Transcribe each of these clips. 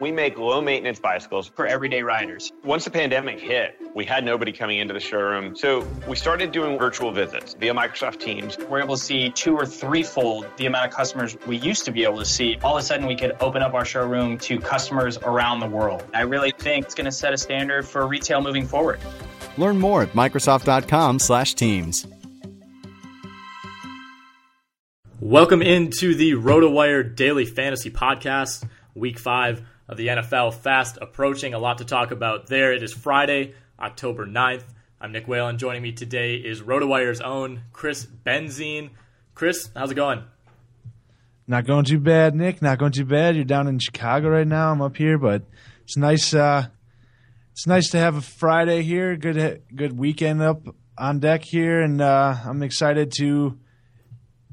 We make low maintenance bicycles for everyday riders. Once the pandemic hit, we had nobody coming into the showroom. So we started doing virtual visits via Microsoft Teams. We're able to see two or threefold the amount of customers we used to be able to see. All of a sudden, we could open up our showroom to customers around the world. I really think it's going to set a standard for retail moving forward. Learn more at Microsoft.com/Teams. Welcome into the RotoWire Daily Fantasy Podcast, Week 5 of the NFL fast approaching. A lot to talk about there. It is Friday, October 9th. I'm Nick Whalen. Joining me today is RotoWire's own Chris Benzine. Chris, how's it going? Not going too bad, Nick. Not going too bad. You're down in Chicago right now. I'm up here, but it's nice. Uh, it's nice to have a Friday here. Good, good weekend up on deck here, and uh, I'm excited to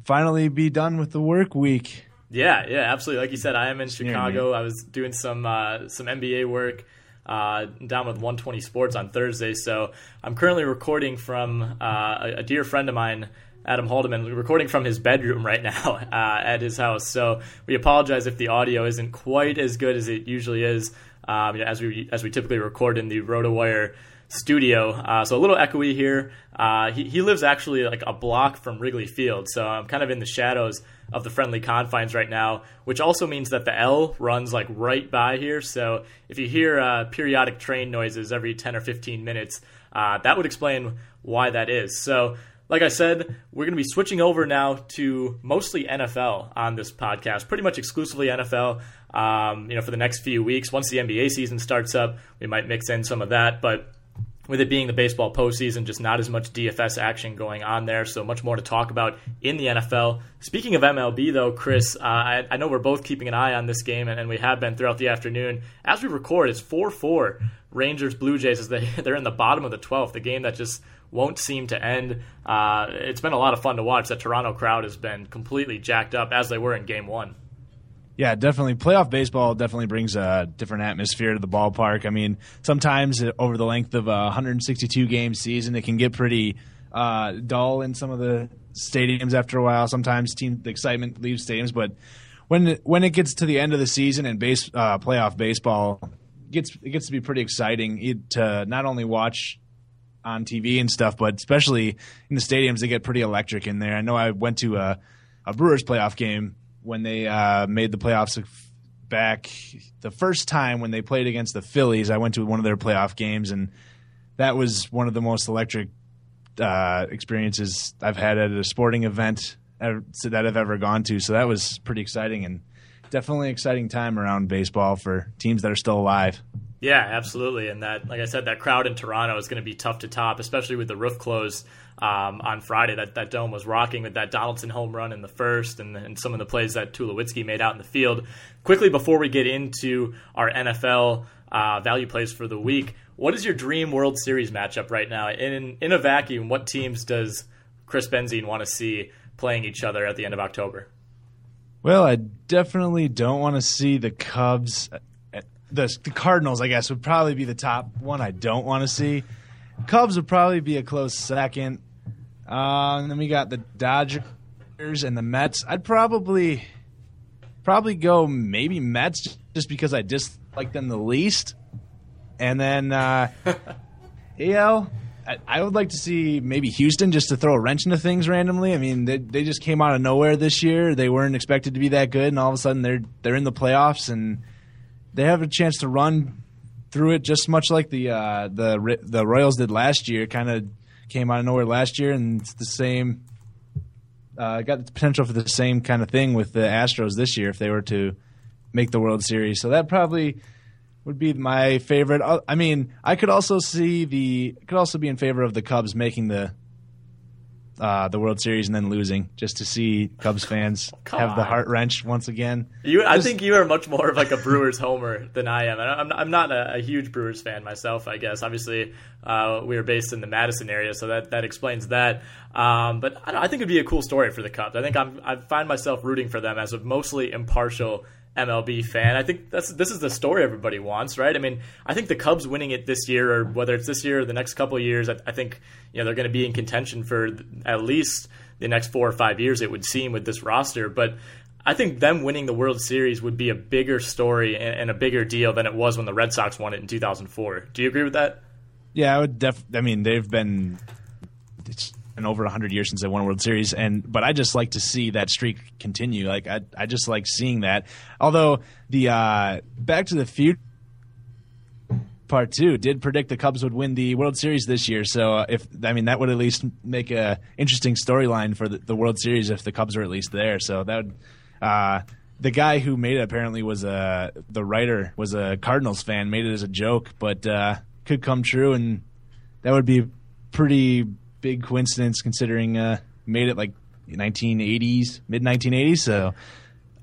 finally be done with the work week. Yeah, yeah, absolutely. Like you said, I am in Chicago. I was doing some uh, some NBA work uh, down with 120 Sports on Thursday. So I'm currently recording from uh, a, a, dear friend of mine, Adam Haldeman, recording from his bedroom right now uh, at his house. So we apologize if the audio isn't quite as good as it usually is. Um, you know, as we as we typically record in the RotoWire studio. Uh, so a little echoey here. Uh, he, he lives actually like a block from Wrigley Field, so I'm kind of in the shadows of the friendly confines right now, which also means that the L runs like right by here. So if you hear uh, periodic train noises every 10 or 15 minutes, uh, that would explain why that is. So like I said, we're going to be switching over now to mostly NFL on this podcast, pretty much exclusively NFL. Um, you know, for the next few weeks, once the NBA season starts up, we might mix in some of that, but with it being the baseball postseason, just not as much DFS action going on there. So much more to talk about in the NFL. Speaking of MLB, though, Chris, uh, I, I, know we're both keeping an eye on this game, and, and, we have been throughout the afternoon. As we record, it's 4 4 Rangers Blue Jays as they, they're in the bottom of the 12th, the game that just won't seem to end. Uh, it's been a lot of fun to watch. That Toronto crowd has been completely jacked up as they were in game one. Yeah, definitely. Playoff baseball definitely brings a different atmosphere to the ballpark. I mean, sometimes over the length of a 162 game season, it can get pretty uh, dull in some of the stadiums after a while. Sometimes team the excitement leaves stadiums, but when it, when it gets to the end of the season and base uh, playoff baseball gets it gets to be pretty exciting to not only watch on TV and stuff, but especially in the stadiums, they get pretty electric in there. I know I went to a, a Brewers playoff game when they uh, made the playoffs back the first time when they played against the Phillies. I went to one of their playoff games, and that was one of the most electric uh, experiences I've had at a sporting event that I've ever gone to. So that was pretty exciting and definitely an exciting time around baseball for teams that are still alive. Yeah, absolutely. And that, like I said, that crowd in Toronto is going to be tough to top, especially with the roof closed um, on Friday. That that dome was rocking with that Donaldson home run in the first, and, and some of the plays that Tulowitzki made out in the field. Quickly before we get into our NFL uh, value plays for the week, what is your dream World Series matchup right now? In in a vacuum, what teams does Chris Benzine want to see playing each other at the end of October? Well, I definitely don't want to see the Cubs. The, the Cardinals, I guess, would probably be the top one I don't want to see. Cubs would probably be a close second. Uh, and then we got the Dodgers and the Mets. I'd probably probably go maybe Mets just because I dislike them the least. And then uh, AL, I, would like to see maybe Houston just to throw a wrench into things randomly. I mean, they they just came out of nowhere this year. They weren't expected to be that good, and all of a sudden they're they're in the playoffs and they have a chance to run through it just much like the uh, the the Royals did last year. Kind of came out of nowhere last year, and it's the same. Uh, got the potential for the same kind of thing with the Astros this year if they were to make the World Series. So that probably would be my favorite. Uh, I mean, I could also see the could also be in favor of the Cubs making the uh, the World Series and then losing, just to see Cubs fans oh, have the heart wrench once again. You, I think you are much more of like a Brewers homer than I am. I'm, I'm not a, a huge Brewers fan myself. I guess obviously uh, we are based in the Madison area, so that that explains that. Um, but I, I, think it'd be a cool story for the Cubs. I think I'm, I find myself rooting for them as a mostly impartial MLB fan. I think that's this is the story everybody wants, right? I mean, I think the Cubs winning it this year, or whether it's this year or the next couple of years, I, I think you know they're going to be in contention for at least the next four or five years. It would seem with this roster, but I think them winning the World Series would be a bigger story and, and a bigger deal than it was when the Red Sox won it in 2004. Do you agree with that? Yeah, I would. Def- I mean, they've been. It's been over 100 years since they won a World Series, and but I just like to see that streak continue. Like I, I just like seeing that. Although the uh, Back to the Future part two did predict the Cubs would win the World Series this year. So uh, if I mean that would at least make a interesting storyline for the, the, World Series if the Cubs are at least there. So that would. Uh, the guy who made it apparently was a the writer was a Cardinals fan, made it as a joke, but uh, could come true, and that would be pretty big coincidence considering uh, made it like 1980s, mid 1980s. So.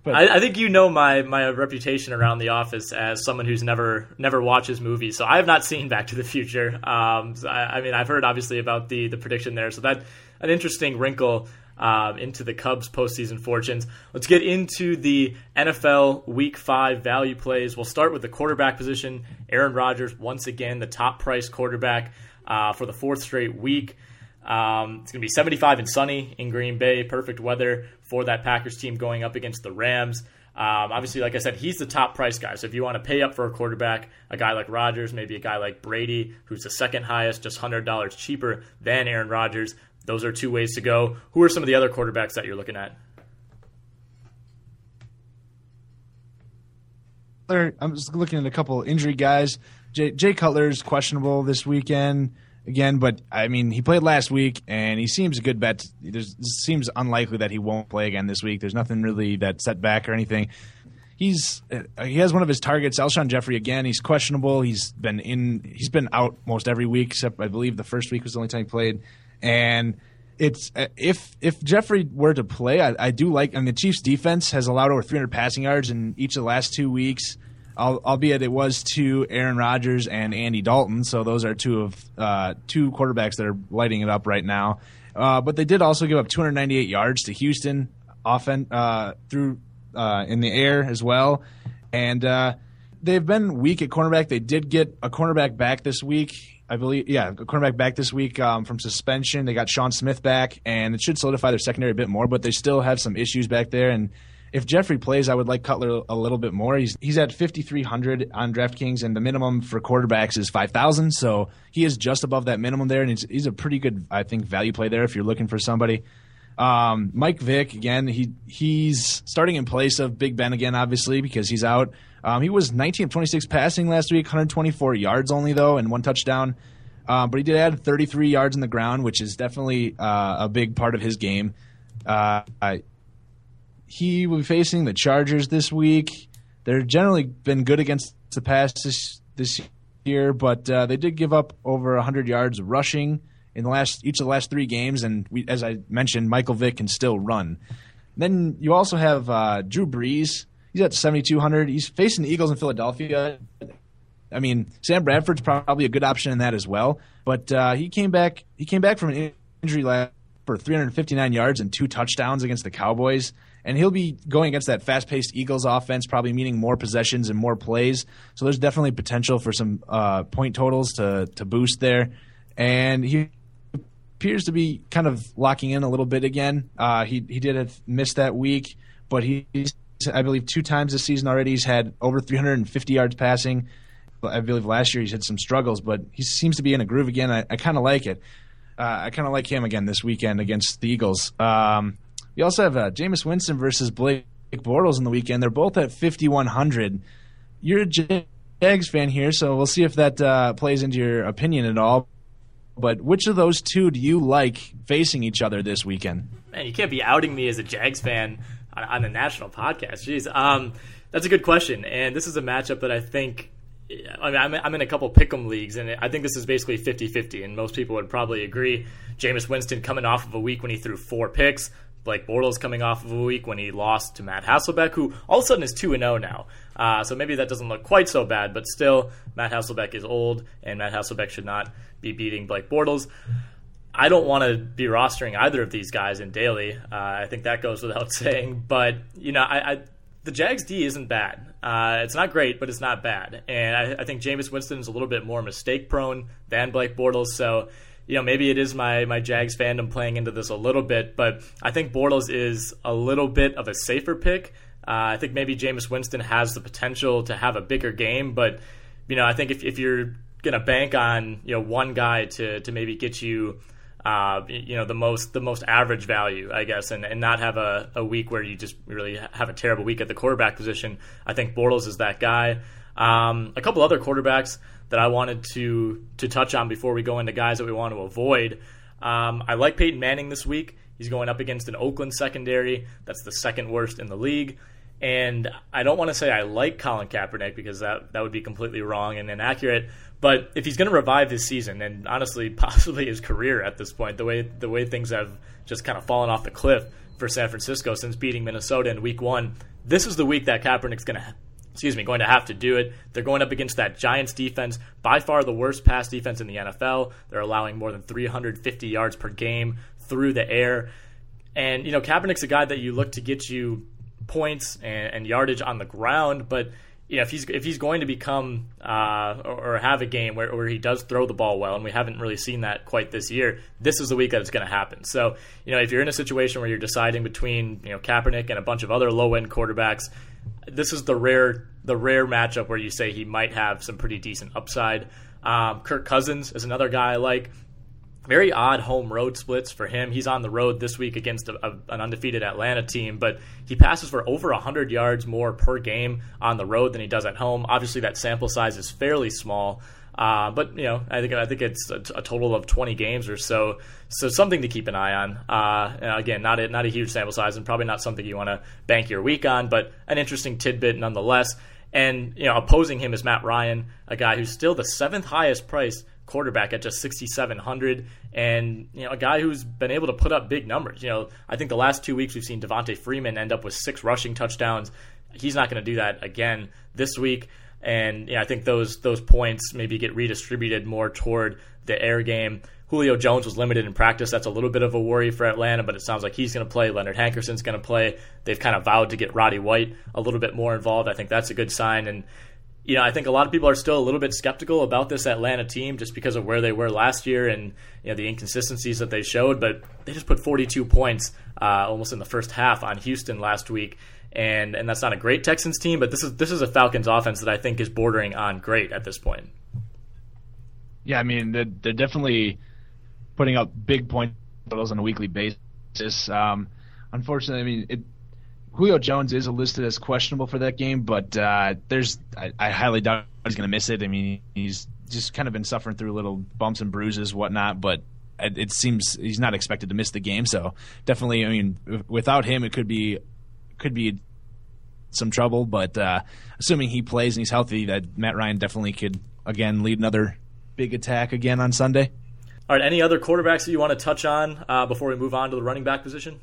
But I, I, think you know my, my reputation around the office as someone who's never never watches movies. So I have not seen Back to the Future. Um, so I, I, mean, I've heard obviously about the the prediction there. So that an interesting wrinkle uh, into the Cubs postseason fortunes. Let's get into the NFL Week Five value plays. We'll start with the quarterback position. Aaron Rodgers once again the top price quarterback uh, for the fourth straight week. Um, it's going to be 75 and sunny in Green Bay. Perfect weather for that Packers team going up against the Rams. Um, obviously, like I said, he's the top price guy. So if you want to pay up for a quarterback, a guy like Rodgers, maybe a guy like Brady, who's the second highest, just $100 cheaper than Aaron Rodgers, those are two ways to go. Who are some of the other quarterbacks that you're looking at? I'm just looking at a couple injury guys. Jay, Jay Cutler's questionable this weekend again, but I mean, he played last week, and he seems a good bet. It seems unlikely that he won't play again this week. There's nothing really that set back or anything. He's uh, he has one of his targets, Alshon Jeffery Again, he's questionable. He's been in. He's been out most every week, except I believe the first week was the only time he played. And it's uh, if if Jeffery were to play, I, I do like. And the Chiefs' defense has allowed over 300 passing yards in each of the last two weeks albeit it was to Aaron Rodgers and Andy Dalton. So those are two of uh, two quarterbacks that are lighting it up right now. Uh, but they did also give up 298 yards to Houston, often uh, through uh, in the air as well, and uh, they've been weak at cornerback. They did get a cornerback back this week. I believe, yeah, a cornerback back this week um, from suspension. They got Sean Smith back, and it should solidify their secondary a bit more. But they still have some issues back there, and if Jeffery plays, I would like Cutler a little bit more. He's he's at 5300 on DraftKings, and the minimum for quarterbacks is 5000. So he is just above that minimum there, and he's, he's a pretty good, I think, value play there if you're looking for somebody. Um, Mike Vick again, he he's starting in place of Big Ben again, obviously because he's out. Um, he was 19 of 26 passing last week, 124 yards only though, and one touchdown. Um, but he did add 33 yards in the ground, which is definitely uh, a big part of his game. Uh, he will be facing the Chargers this week. They're generally been good against the pass this this year, but uh, they did give up over 100 yards rushing in the last each of the last three games. And we, as I mentioned, Michael Vick can still run. Then you also have uh, Drew Brees. He's at 7,200. He's facing the Eagles in Philadelphia. I mean, Sam Bradford's probably a good option in that as well. But uh, he came back. He came back from an injury last for 359 yards and two touchdowns against the Cowboys and he'll be going against that fast-paced Eagles offense, probably meaning more possessions and more plays. So there's definitely potential for some uh, point totals to to boost there, and he appears to be kind of locking in a little bit again. Uh, he he did miss that week, but he's I believe two times this season already he's had over 350 yards passing. I believe last year he's had some struggles, but he seems to be in a groove again. I, I kind of like it. Uh, I kind of like him again this weekend against the Eagles. Um, we also have uh, Jameis Winston versus Blake Bortles in the weekend. They're both at 5,100. You're a Jags fan here, so we'll see if that uh, plays into your opinion at all. But which of those two do you like facing each other this weekend? Man, you can't be outing me as a Jags fan on, on a national podcast. Jeez, um, that's a good question, and this is a matchup that I think. I mean, I'm, I'm in a couple pick'em leagues, and I think this is basically 50-50, and most people would probably agree. Jameis Winston coming off of a week when he threw four picks, Blake Bortles coming off of a week when he lost to Matt Hasselbeck, who all of a sudden is 2 0 now. Uh, so maybe that doesn't look quite so bad, but still, Matt Hasselbeck is old, and Matt Hasselbeck should not be beating Blake Bortles. I don't want to be rostering either of these guys in daily. Uh, I think that goes without saying. But you know, I, I the Jags D isn't bad. Uh, it's not great, but it's not bad. And I, I think Jameis Winston is a little bit more mistake prone than Blake Bortles. So you know, maybe it is my my Jags fandom playing into this a little bit, but I think Bortles is a little bit of a safer pick. Uh, I think maybe Jameis Winston has the potential to have a bigger game, but you know, I think if if you're gonna bank on you know one guy to to maybe get you uh, you know the most the most average value, I guess, and, and not have a, a week where you just really have a terrible week at the quarterback position. I think Bortles is that guy. Um, a couple other quarterbacks that I wanted to to touch on before we go into guys that we want to avoid. Um, I like Peyton Manning this week. He's going up against an Oakland secondary that's the second worst in the league. And I don't want to say I like Colin Kaepernick because that, that would be completely wrong and inaccurate. But if he's going to revive his season and honestly possibly his career at this point, the way the way things have just kind of fallen off the cliff for San Francisco since beating Minnesota in Week One, this is the week that Kaepernick's going to excuse me, going to have to do it. They're going up against that Giants defense, by far the worst pass defense in the NFL. They're allowing more than 350 yards per game through the air. And, you know, Kaepernick's a guy that you look to get you points and, and yardage on the ground, but know, if he's if he's going to become uh, or, or, have a game where, where he does throw the ball well, and we haven't really seen that quite this year, this is the week that it's going to happen. So, you know, if you're in a situation where you're deciding between you know Kaepernick and a bunch of other low end quarterbacks, this is the rare the rare matchup where you say he might have some pretty decent upside. Um, Kirk Cousins is another guy I like. Very odd home road splits for him. He's on the road this week against a, a, an undefeated Atlanta team, but he passes for over 100 yards more per game on the road than he does at home. Obviously, that sample size is fairly small. Uh, but you know, I think I think it's a, a, total of 20 games or so, so something to keep an eye on. Uh, again, not a, not a huge sample size, and probably not something you want to bank your week on, but an interesting tidbit nonetheless. And you know, opposing him is Matt Ryan, a guy who's still the seventh highest priced quarterback at just 6,700, and you know, a guy who's been able to put up big numbers. You know, I think the last two weeks we've seen Devonta Freeman end up with six rushing touchdowns. He's not going to do that again this week and yeah, I think those those points maybe get redistributed more toward the air game. Julio Jones was limited in practice. That's a little bit of a worry for Atlanta, but it sounds like he's going to play. Leonard Hankerson's going to play. They've kind of vowed to get Roddy White a little bit more involved. I think that's a good sign. And you know, I think a lot of people are still a little bit skeptical about this Atlanta team just because of where they were last year and you know the inconsistencies that they showed. But they just put 42 points uh, almost in the first half on Houston last week, and and that's not a great Texans team, but this is this is a Falcons offense that I think is bordering on great at this point. Yeah, I mean they're, they're definitely putting up big point totals on a weekly basis. Um, unfortunately, I mean it, Julio Jones is listed as questionable for that game, but uh, there's I, I, highly doubt he's going to miss it. I mean he's just kind of been suffering through little bumps and bruises, whatnot, but it, seems he's not expected to miss the game. So definitely, I mean, without him, it could be could be some trouble. But uh, assuming he plays and he's healthy, that Matt Ryan definitely could again lead another big attack again on Sunday. All right. Any other quarterbacks that you want to touch on uh, before we move on to the running back position?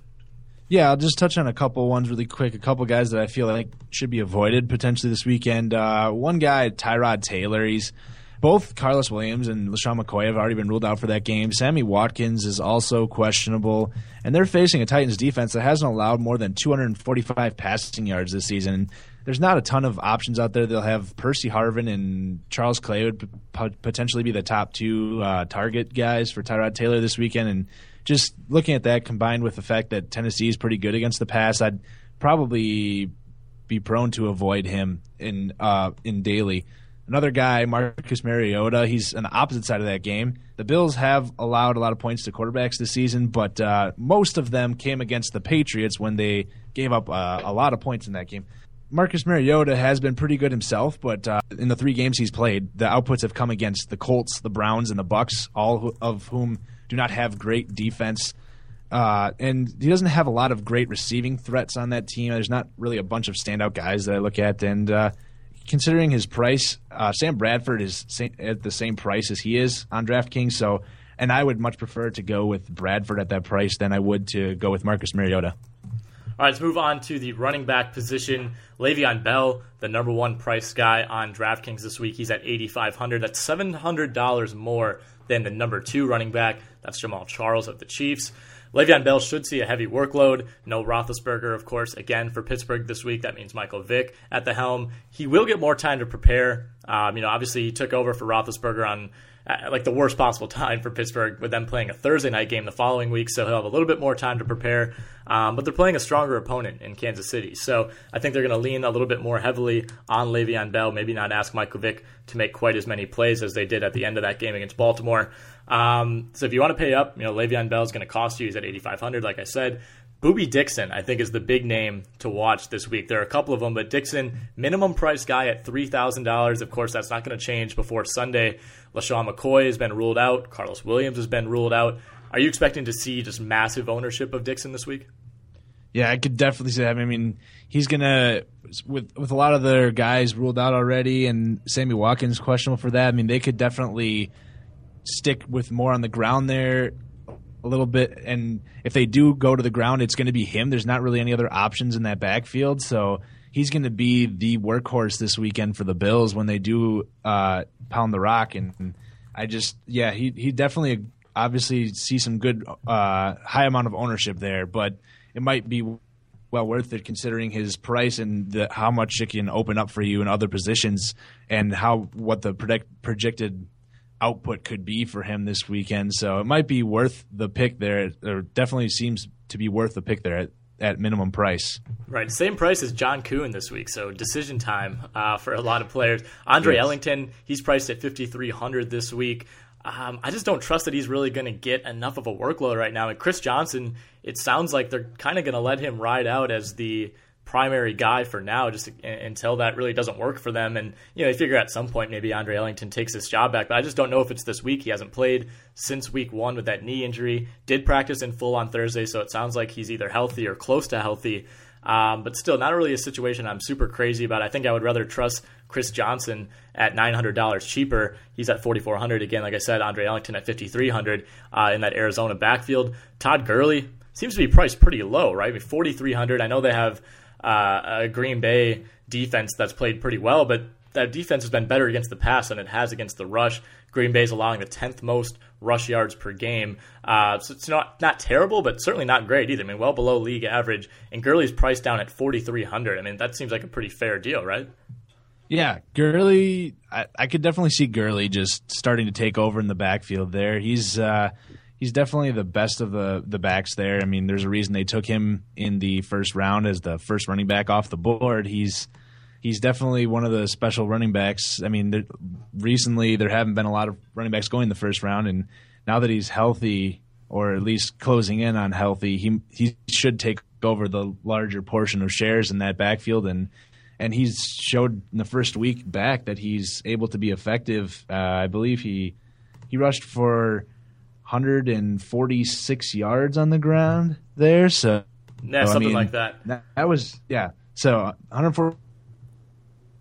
Yeah, I'll just touch on a couple ones really quick. A couple guys that I feel like should be avoided potentially this weekend. Uh, one guy, Tyrod Taylor. He's both Karlos Williams and LeSean McCoy have already been ruled out for that game. Sammy Watkins is also questionable, and they're facing a Titans defense that hasn't allowed more than 245 passing yards this season. There's not a ton of options out there. They'll have Percy Harvin and Charles Clay would potentially be the top two uh, target guys for Tyrod Taylor this weekend. And just looking at that combined with the fact that Tennessee is pretty good against the pass, I'd probably be prone to avoid him in uh, in daily. Another guy, Marcus Mariota, he's on the opposite side of that game. The Bills have allowed a lot of points to quarterbacks this season, but uh, most of them came against the Patriots when they gave up uh, a lot of points in that game. Marcus Mariota has been pretty good himself, but uh, in the three games he's played, the outputs have come against the Colts, the Browns, and the Bucs, all of whom do not have great defense. Uh, and he doesn't have a lot of great receiving threats on that team. There's not really a bunch of standout guys that I look at. And uh, considering his price, uh, Sam Bradford is at the same price as he is on DraftKings. So, and I would much prefer to go with Bradford at that price than I would to go with Marcus Mariota. All right, let's move on to the running back position. Le'Veon Bell, the number one price guy on DraftKings this week, he's at 8500 That's $700 more than the number two running back. That's Jamaal Charles of the Chiefs. Le'Veon Bell should see a heavy workload. No Roethlisberger, of course, again for Pittsburgh this week. That means Michael Vick at the helm. He will get more time to prepare. Um, you know, obviously he took over for Roethlisberger on uh, like the worst possible time for Pittsburgh with them playing a Thursday night game the following week, so he'll have a little bit more time to prepare. Um, but they're playing a stronger opponent in Kansas City, so I think they're going to lean a little bit more heavily on Le'Veon Bell. Maybe not ask Michael Vick to make quite as many plays as they did at the end of that game against Baltimore. Um, so if you want to pay up, you know Le'Veon Bell is going to cost you. He's at 8,500, like I said. Boobie Dixon, I think, is the big name to watch this week. There are a couple of them, but Dixon, minimum price guy at $3,000. Of course, that's not going to change before Sunday. LeSean McCoy has been ruled out. Karlos Williams has been ruled out. Are you expecting to see just massive ownership of Dixon this week? Yeah, I could definitely say that. I mean, he's gonna with with a lot of their guys ruled out already, and Sammy Watkins questionable for that. I mean, they could definitely stick with more on the ground there a little bit. And if they do go to the ground, it's going to be him. There's not really any other options in that backfield, so he's going to be the workhorse this weekend for the Bills when they do uh, pound the rock. And I just, yeah, he he definitely obviously see some good uh, high amount of ownership there, but it might be well worth it considering his price and the, how much it can open up for you in other positions and how what the predict, projected output could be for him this weekend. So it might be worth the pick there. It definitely seems to be worth the pick there at, at minimum price. Right, same price as John Kuhn this week, so decision time uh, for a lot of players. Andre yes. Ellington, he's priced at 5300 this week. Um, I just don't trust that he's really going to get enough of a workload right now. And Chris Johnson, it sounds like they're kind of going to let him ride out as the primary guy for now, just until that really doesn't work for them. And you know, you figure at some point maybe Andre Ellington takes his job back, but I just don't know if it's this week. He hasn't played since week one with that knee injury. Did practice in full on Thursday, so it sounds like he's either healthy or close to healthy. Um, but still, not really a situation I'm super crazy about. I think I would rather trust Chris Johnson at $900 cheaper. He's at 4400 again. Like I said, Andre Ellington at 5300 uh, in that Arizona backfield. Todd Gurley seems to be priced pretty low, right? I mean, 4300. I know they have uh, a Green Bay defense that's played pretty well, but that defense has been better against the pass than it has against the rush. Green Bay is allowing the 10th most rush yards per game. Uh, so it's not not terrible, but certainly not great either. I mean, well below league average. And Gurley's priced down at 4,300. I mean, that seems like a pretty fair deal, right? Yeah, Gurley. I, I could definitely see Gurley just starting to take over in the backfield there. He's uh, he's definitely the best of the the backs there. I mean, there's a reason they took him in the first round as the first running back off the board. He's he's definitely one of the special running backs. I mean, there, recently there haven't been a lot of running backs going the first round, and now that he's healthy, or at least closing in on healthy, he he should take over the larger portion of shares in that backfield, and and he's showed in the first week back that he's able to be effective. Uh, I believe he he rushed for 146 yards on the ground there. So yeah, so, something I mean, like that. That was yeah. So 104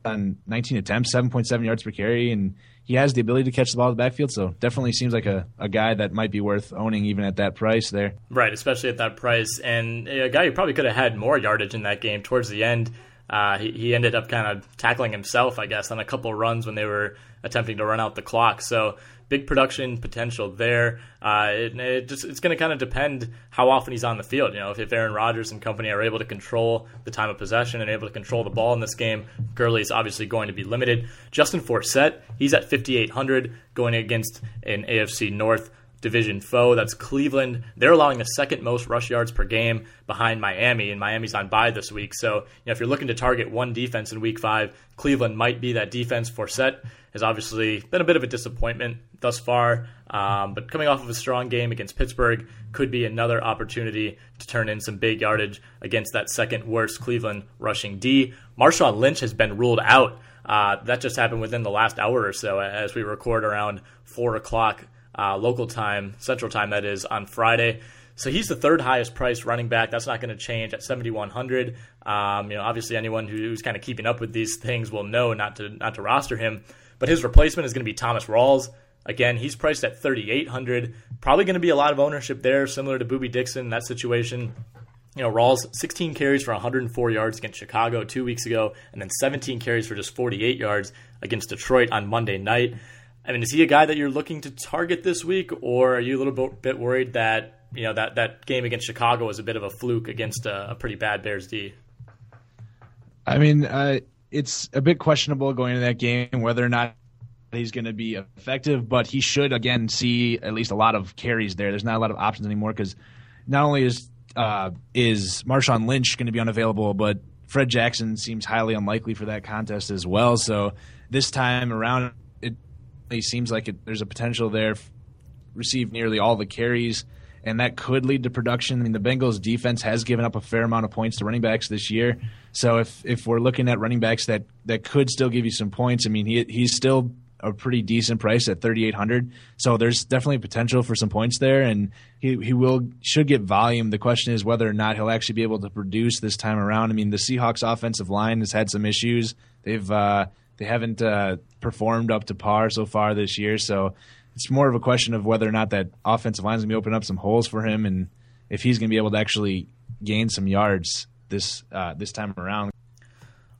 on 19 attempts, 7.7 yards per carry, and he has the ability to catch the ball in the backfield. So definitely seems like a, a guy that might be worth owning even at that price there. Right, especially at that price, and a guy who probably could have had more yardage in that game towards the end. Uh, he, he ended up kind of tackling himself, I guess, on a couple runs when they were attempting to run out the clock. So big production potential there. Uh, it, it just, it's going to kind of depend how often he's on the field. You know, if, if Aaron Rodgers and company are able to control the time of possession and able to control the ball in this game, Gurley is obviously going to be limited. Justin Forsett, he's at 5,800 going against an AFC North division foe. That's Cleveland. They're allowing the second most rush yards per game behind Miami, and Miami's on bye this week. So, you know, if you're looking to target one defense in week five, Cleveland might be that defense. Forsett has obviously been a bit of a disappointment thus far, um, but coming off of a strong game against Pittsburgh could be another opportunity to turn in some big yardage against that second worst Cleveland rushing D. Marshawn Lynch has been ruled out. Uh, that just happened within the last hour or so as we record around 4 o'clock uh, local time, Central Time, that is, on Friday. So he's the third highest priced running back. That's not going to change at 7,100. Um, you know, obviously anyone who's kind of keeping up with these things will know not to not to roster him. But his replacement is going to be Thomas Rawls. Again, he's priced at 3,800. Probably going to be a lot of ownership there, similar to Boobie Dixon in that situation. You know, Rawls 16 carries for 104 yards against Chicago two weeks ago, and then 17 carries for just 48 yards against Detroit on Monday night. I mean, is he a guy that you're looking to target this week, or are you a little bit worried that you know that that game against Chicago was a bit of a fluke against a, a pretty bad Bears D? I mean, uh, it's a bit questionable going into that game whether or not he's going to be effective, but he should again see at least a lot of carries there. There's not a lot of options anymore because not only is uh, is Marshawn Lynch going to be unavailable, but Fred Jackson seems highly unlikely for that contest as well. So this time around, he seems like it, there's a potential there. Receive nearly all the carries, and that could lead to production. I mean, the Bengals defense has given up a fair amount of points to running backs this year. So if if we're looking at running backs that that could still give you some points, I mean, he he's still a pretty decent price at 3800 so there's definitely potential for some points there and he, he will should get volume the question is whether or not he'll actually be able to produce this time around i mean the seahawks offensive line has had some issues they've uh, they haven't uh, performed up to par so far this year. So it's more of a question of whether or not that offensive line is going to be up some holes for him, and if he's going to be able to actually gain some yards this uh, this time around.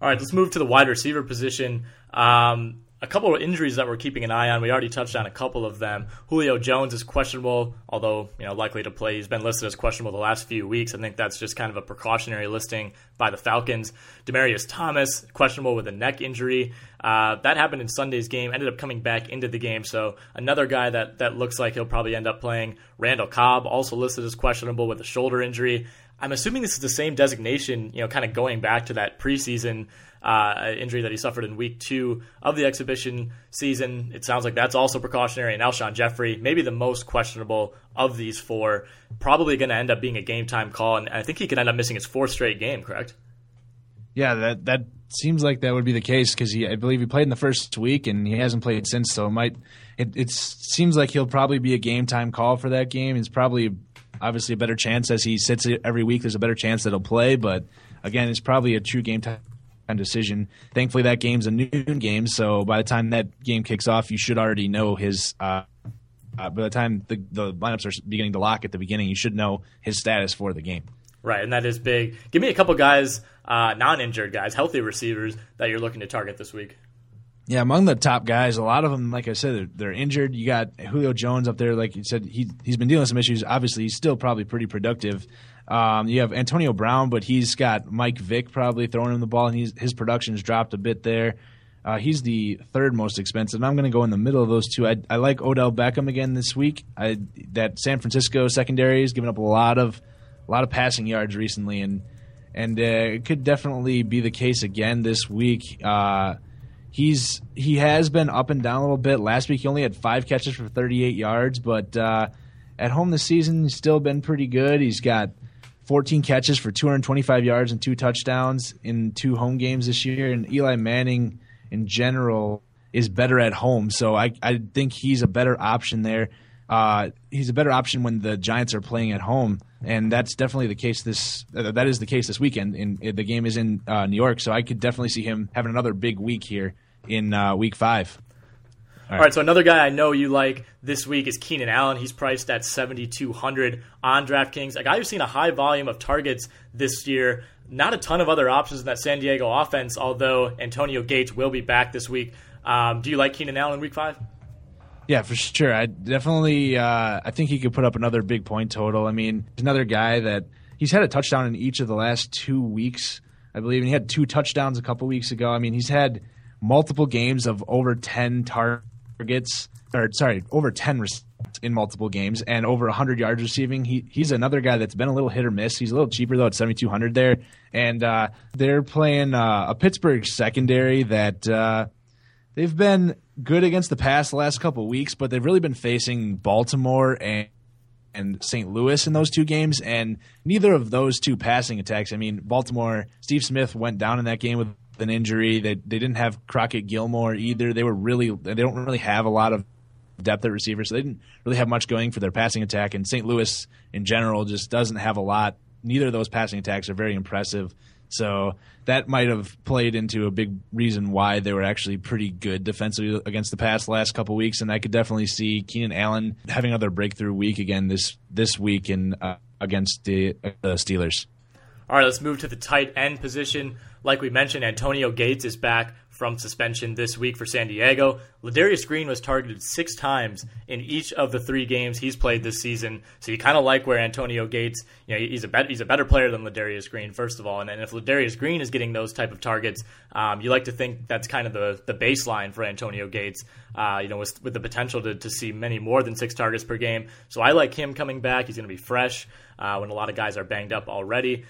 All right, let's move to the wide receiver position. Um, a couple of injuries that we're keeping an eye on. We already touched on a couple of them. Julio Jones is questionable, although you know likely to play. He's been listed as questionable the last few weeks. I think that's just kind of a precautionary listing by the Falcons. Demaryius Thomas questionable with a neck injury. Uh, that happened in Sunday's game. Ended up coming back into the game. So another guy that that looks like he'll probably end up playing. Randall Cobb also listed as questionable with a shoulder injury. I'm assuming this is the same designation. You know, kind of going back to that preseason uh, injury that he suffered in week two of the exhibition season. It sounds like that's also precautionary. And Alshon Jeffery, maybe the most questionable of these four, probably going to end up being a game time call. And I think he could end up missing his fourth straight game, correct? Yeah, that that seems like that would be the case because I believe he played in the first week and he hasn't played since. So it might it, it seems like he'll probably be a game time call for that game. It's probably obviously a better chance as he sits every week. There's a better chance that he'll play, but again, it's probably a true game time decision. Thankfully, that game's a noon game, so by the time that game kicks off, you should already know his. Uh, uh, by the time the, the lineups are beginning to lock at the beginning, you should know his status for the game. Right, and that is big. Give me a couple guys, uh, non-injured guys, healthy receivers that you're looking to target this week. Yeah, among the top guys, a lot of them, like I said, they're, they're, injured. You got Julio Jones up there, like you said, he he's been dealing with some issues. Obviously, he's still probably pretty productive. Um, you have Antonio Brown, but he's got Mike Vick probably throwing him the ball, and his production's dropped a bit there. Uh, he's the third most expensive. I'm going to go in the middle of those two. I, I like Odell Beckham again this week. I, that San Francisco secondary has given up a lot of a lot of passing yards recently, and and uh, it could definitely be the case again this week. Uh, he's he has been up and down a little bit. Last week he only had five catches for 38 yards, but uh, at home this season he's still been pretty good. He's got 14 catches for 225 yards and two touchdowns in two home games this year. And Eli Manning, in general, is better at home. So I, I think he's a better option there. Uh, he's a better option when the Giants are playing at home, and that's definitely the case. This uh, that is the case this weekend. In, in the game is in uh, New York, so I could definitely see him having another big week here in uh, Week Five. All right. All right. so another guy I know you like this week is Keenan Allen. He's priced at 7,200 on DraftKings. A guy who's seen a high volume of targets this year. Not a ton of other options in that San Diego offense, although Antonio Gates will be back this week. Um, do you like Keenan Allen in week five? Yeah, for sure. I definitely, uh, I think he could put up another big point total. I mean, another guy that he's had a touchdown in each of the last two weeks, I believe, and he had two touchdowns a couple weeks ago. I mean, he's had multiple games of over 10 targets targets, or sorry, over 10 in multiple games and over 100 yards receiving. He he's another guy that's been a little hit or miss. He's a little cheaper though at 7200 there, and uh, they're playing uh, a Pittsburgh secondary that uh, they've been good against the pass the last couple weeks, but they've really been facing Baltimore and and St. Louis in those two games, and neither of those two passing attacks. I mean, Baltimore, Steve Smith went down in that game with an injury. They they didn't have Crockett Gilmore either. They were really they don't really have a lot of depth at receiver, so they didn't really have much going for their passing attack. And St. Louis in general just doesn't have a lot. Neither of those passing attacks are very impressive. So that might have played into a big reason why they were actually pretty good defensively against the pass the last couple weeks. And I could definitely see Keenan Allen having another breakthrough week again this this week in uh, against the uh, Steelers. All right, let's move to the tight end position. Like we mentioned, Antonio Gates is back from suspension this week for San Diego. Ladarius Green was targeted six times in each of the three games he's played this season. So you kind of like where Antonio Gates, you know, he's a better, he's a better player than Ladarius Green, first of all. And, and if Ladarius Green is getting those type of targets, um, you like to think that's kind of the, the baseline for Antonio Gates, uh, you know, with, with the potential to, to see many more than six targets per game. So I like him coming back. He's going to be fresh uh, when a lot of guys are banged up already.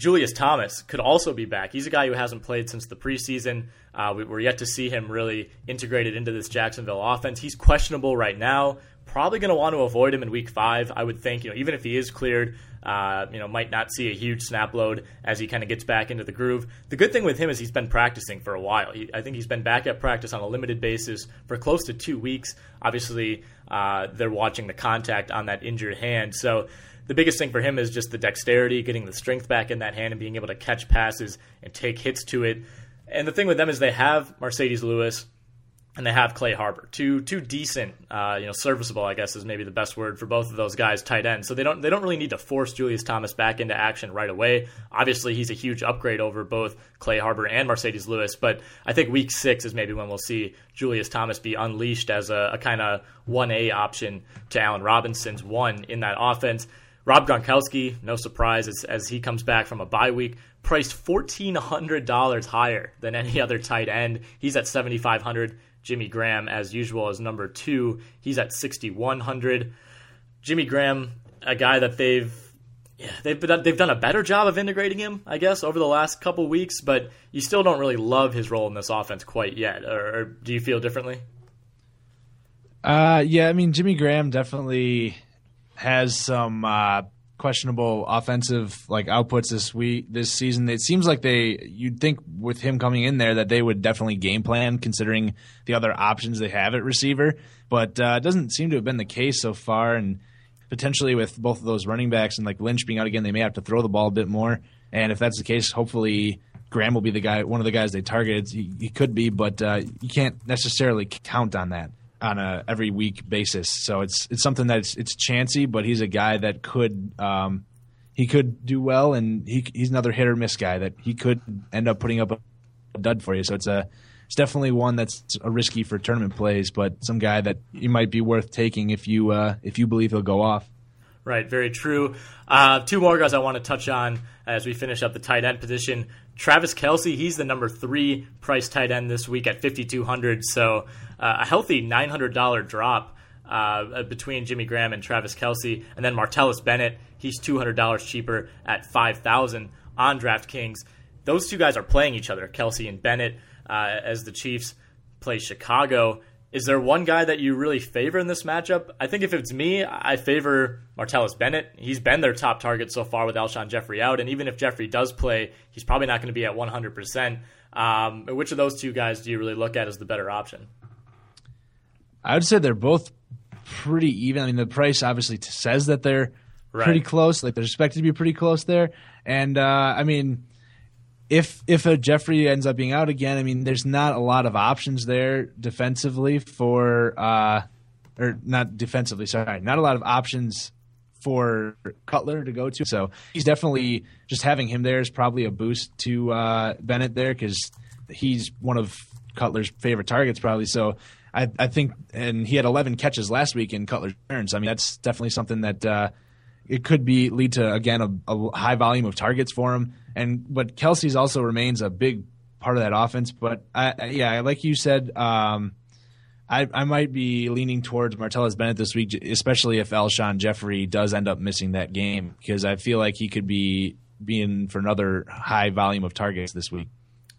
Julius Thomas could also be back. He's a guy who hasn't played since the preseason. Uh, we, are yet to see him really integrated into this Jacksonville offense. He's questionable right now. Probably going to want to avoid him in Week Five. I would think. You know, even if he is cleared, uh, you know, might not see a huge snap load as he kind of gets back into the groove. The good thing with him is he's been practicing for a while. He, I think he's been back at practice on a limited basis for close to two weeks. Obviously, uh, they're watching the contact on that injured hand, so the biggest thing for him is just the dexterity, getting the strength back in that hand, and being able to catch passes and take hits to it. And the thing with them is they have Marcedes Lewis and they have Clay Harbor, two two decent, uh, you know, serviceable, I guess is maybe the best word for both of those guys, tight ends. So they don't they don't really need to force Julius Thomas back into action right away. Obviously, he's a huge upgrade over both Clay Harbor and Marcedes Lewis, but I think Week Six is maybe when we'll see Julius Thomas be unleashed as a, a kind of one A option to Allen Robinson's one in that offense. Rob Gronkowski, no surprise, as, as he comes back from a bye week, priced $1,400 higher than any other tight end. He's at 7500 Jimmy Graham, as usual, is number two. He's at 6100 Jimmy Graham, a guy that they've yeah, they've been, they've done a better job of integrating him, I guess, over the last couple weeks. But you still don't really love his role in this offense quite yet, or, or do you feel differently? Uh, yeah, I mean Jimmy Graham definitely has some uh, questionable offensive like outputs this week this season. It seems like they you'd think with him coming in there that they would definitely game plan considering the other options they have at receiver, but uh, it doesn't seem to have been the case so far. And potentially with both of those running backs and like Lynch being out again, they may have to throw the ball a bit more. And if that's the case, hopefully. Graham will be the guy, one of the guys they targeted. He, he could be, but uh, you can't necessarily count on that on a every week basis. So it's it's something that's it's chancy, but he's a guy that could um, he could do well, and he he's another hit or miss guy that he could end up putting up a, dud for you. So it's a it's definitely one that's a risky for tournament plays, but some guy that you might be worth taking if you uh, if you believe he'll go off. Right, very true. Uh, two more guys I want to touch on as we finish up the tight end position. Travis Kelce, he's the number three price tight end this week at 5,200. So uh, a healthy $900 drop uh, between Jimmy Graham and Travis Kelce, And then Martellus Bennett, he's $200 cheaper at 5000 on DraftKings. Those two guys are playing each other, Kelce and Bennett, uh, as the Chiefs play Chicago. Is there one guy that you really favor in this matchup? I think if it's me, I favor Martellus Bennett. He's been their top target so far with Alshon Jeffery out, and even if Jeffery does play, he's probably not going to be at 100%. Um, which of those two guys do you really look at as the better option? I would say they're both pretty even. I mean, the price obviously says that they're right. pretty close, like they're expected to be pretty close there. And uh, I mean, if if a Jeffery ends up being out again, I mean, there's not a lot of options there defensively for, uh, or not defensively, sorry, not a lot of options for Cutler to go to. So he's definitely just having him there is probably a boost to uh, Bennett there because he's one of Cutler's favorite targets, probably. So I, I think, and he had 11 catches last week in Cutler's turns. I mean, that's definitely something that uh, it could be lead to again a, a, high volume of targets for him. And but Kelce's also remains a big part of that offense. But I, yeah, like you said, um, I, I might be leaning towards Martellus Bennett this week, especially if Alshon Jeffery does end up missing that game, because I feel like he could be being for another high volume of targets this week.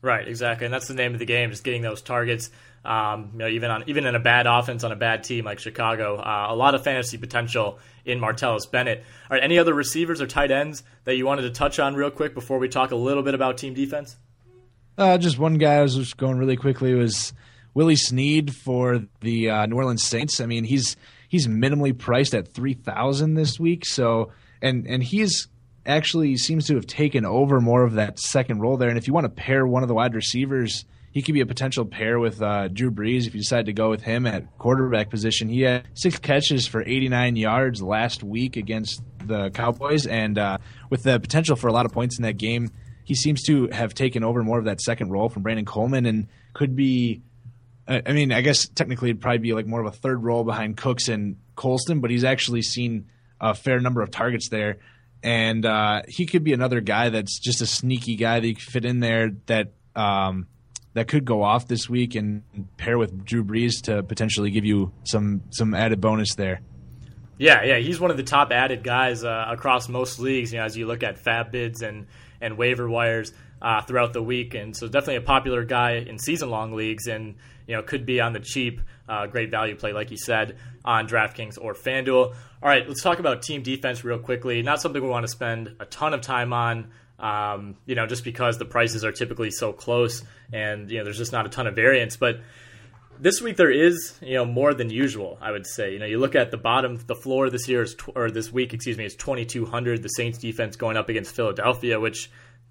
Right, exactly, and that's the name of the game, just getting those targets. Um, you know, even on even in a bad offense on a bad team like Chicago, uh, a lot of fantasy potential in Martellus Bennett. All right, any other receivers or tight ends that you wanted to touch on real quick before we talk a little bit about team defense? Uh, just one guy I was just going really quickly was Willie Snead for the uh, New Orleans Saints. I mean, he's he's minimally priced at three thousand this week. So and and he's actually seems to have taken over more of that second role there. And if you want to pair one of the wide receivers, he could be a potential pair with uh, Drew Brees if you decide to go with him at quarterback position. He had six catches for 89 yards last week against the Cowboys, and uh, with the potential for a lot of points in that game, he seems to have taken over more of that second role from Brandon Coleman and could be. I mean, I guess technically it'd probably be like more of a third role behind Cooks and Colston, but he's actually seen a fair number of targets there and uh, he could be another guy that's just a sneaky guy that you could fit in there that um, that could go off this week and pair with Drew Brees to potentially give you some some added bonus there. Yeah, yeah, he's one of the top added guys uh, across most leagues. You know, as you look at FAAB and and waiver wires uh, throughout the week, and so definitely a popular guy in season long leagues, and you know could be on the cheap, uh, great value play like you said on DraftKings or FanDuel. All right, let's talk about team defense real quickly. Not something we want to spend a ton of time on, um, you know, just because the prices are typically so close and, you know, there's just not a ton of variance. But this week there is, you know, more than usual, I would say. You know, you look at the bottom, the floor this year is, tw- or this week, excuse me, is 2,200. The Saints defense going up against Philadelphia, which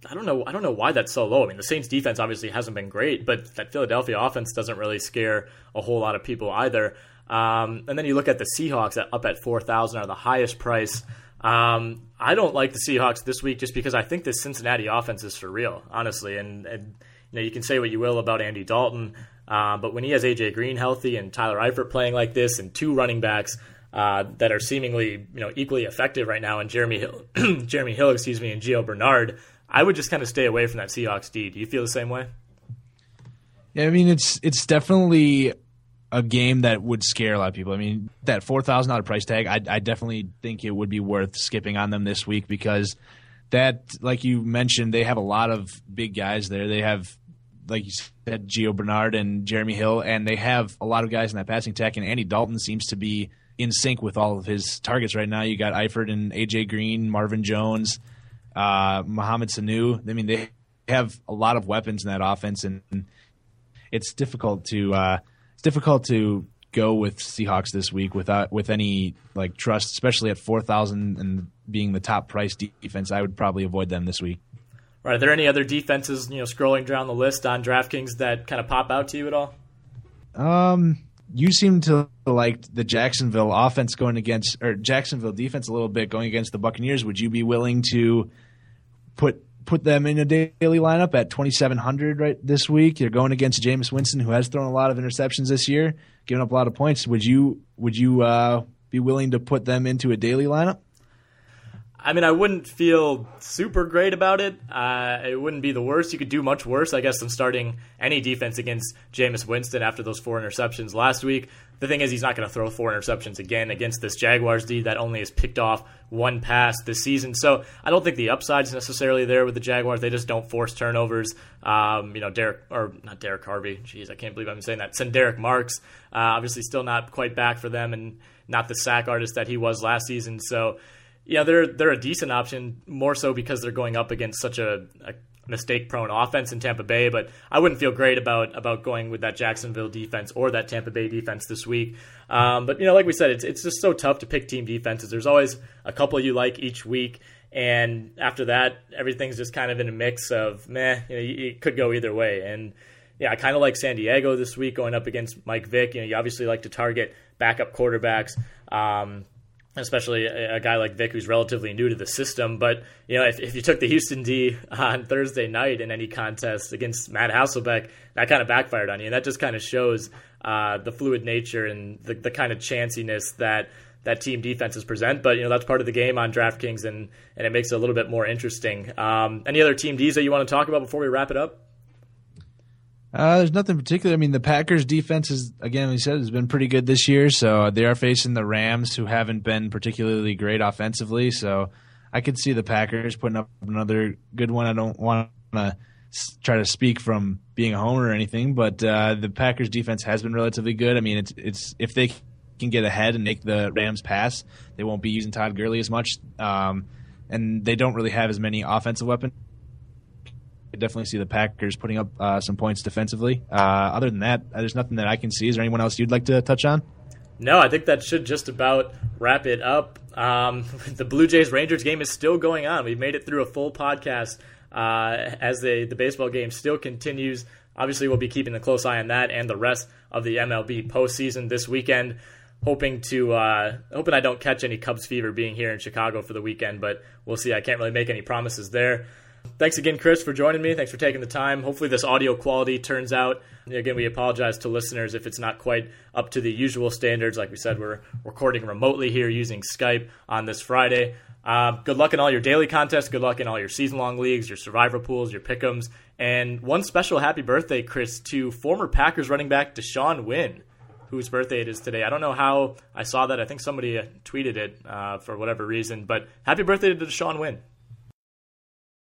I don't know. I don't know why that's so low. I mean, the Saints defense obviously hasn't been great, but that Philadelphia offense doesn't really scare a whole lot of people either. Um, and then you look at the Seahawks at, up at 4,000 are the highest price. Um, I don't like the Seahawks this week just because I think this Cincinnati offense is for real, honestly. And, and you know, you can say what you will about Andy Dalton, uh, but when he has AJ Green healthy and Tyler Eifert playing like this, and two running backs uh, that are seemingly you know equally effective right now, and Jeremy Hill, Jeremy Hill, excuse me, and Gio Bernard, I would just kind of stay away from that Seahawks D. Do you feel the same way? Yeah, I mean it's it's definitely a game that would scare a lot of people. I mean, that four thousand dollar price tag, I, I, definitely think it would be worth skipping on them this week because that, like you mentioned, they have a lot of big guys there. They have, like you said, Gio Bernard and Jeremy Hill, and they have a lot of guys in that passing attack. And Andy Dalton seems to be in sync with all of his targets right now. You got Eifert and AJ Green, Marvin Jones, uh, Mohamed Sanu. I mean, they have a lot of weapons in that offense, and it's difficult to. Uh, it's difficult to go with Seahawks this week without with any like trust, especially at four thousand and being the top price defense. I would probably avoid them this week. Right. Are there any other defenses, you know, scrolling down the list on DraftKings that kind of pop out to you at all? Um, you seem to like the Jacksonville offense going against or Jacksonville defense a little bit going against the Buccaneers. Would you be willing to put put them in a daily lineup at 2,700 right this week. You're going against Jameis Winston, who has thrown a lot of interceptions this year, giving up a lot of points. Would you would you uh, be willing to put them into a daily lineup? I mean, I wouldn't feel super great about it. Uh, it wouldn't be the worst. You could do much worse, I guess, than starting any defense against Jameis Winston after those four interceptions last week. The thing is, he's not going to throw four interceptions again against this Jaguars D that only has picked off one pass this season. So I don't think the upside is necessarily there with the Jaguars. They just don't force turnovers. Um, you know, Derek or not Derrick Harvey. Jeez, I can't believe I'm saying that. Sen'Derrick Marks. Uh, obviously, still not quite back for them, and not the sack artist that he was last season. So yeah, they're they're a decent option, more so because they're going up against such a, a mistake-prone offense in Tampa Bay. But I wouldn't feel great about about going with that Jacksonville defense or that Tampa Bay defense this week. Um, but you know, like we said, it's it's just so tough to pick team defenses. There's always a couple you like each week. And after that, everything's just kind of in a mix of meh. You know, it could go either way. And yeah, I kind of like San Diego this week going up against Mike Vick. You know, you obviously like to target backup quarterbacks. Um, especially a, a, guy like Vick who's relatively new to the system. But you know, if, if you took the Houston D on Thursday night in any contest against Matt Hasselbeck, that kind of backfired on you, and that just kind of shows uh, the fluid nature and the, the kind of chanciness that that team defenses present. But you know, that's part of the game on DraftKings, and and it makes it a little bit more interesting. Um, any other team Ds that you want to talk about before we wrap it up? Uh, there's nothing particular. I mean, the Packers defense is again, we said, has been pretty good this year. So they are facing the Rams, who haven't been particularly great offensively. So I could see the Packers putting up another good one. I don't want to try to speak from being a homer or anything, but uh, the Packers defense has been relatively good. I mean, it's it's if they can get ahead and make the Rams pass, they won't be using Todd Gurley as much, um, and they don't really have as many offensive weapons I definitely see the Packers putting up uh, some points defensively. Uh, other than that, there's nothing that I can see. Is there anyone else you'd like to touch on? No, I think that should just about wrap it up. Um, the Blue Jays Rangers game is still going on. We've made it through a full podcast uh, as the, the baseball game still continues. Obviously, we'll be keeping a close eye on that and the rest of the MLB postseason this weekend. Hoping to uh, hoping I don't catch any Cubs fever being here in Chicago for the weekend, but we'll see. I can't really make any promises there. Thanks again, Chris, for joining me. Thanks for taking the time. Hopefully, this audio quality turns out. Again, we apologize to listeners if it's not quite up to the usual standards. Like we said, we're recording remotely here using Skype on this Friday. Uh, good luck in all your daily contests. Good luck in all your season long leagues, your survivor pools, your pick'ems. And one special happy birthday, Chris, to former Packers running back DeShawn Wynn, whose birthday it is today. I don't know how I saw that. I think somebody uh, tweeted it uh, for whatever reason. But happy birthday to DeShawn Wynn.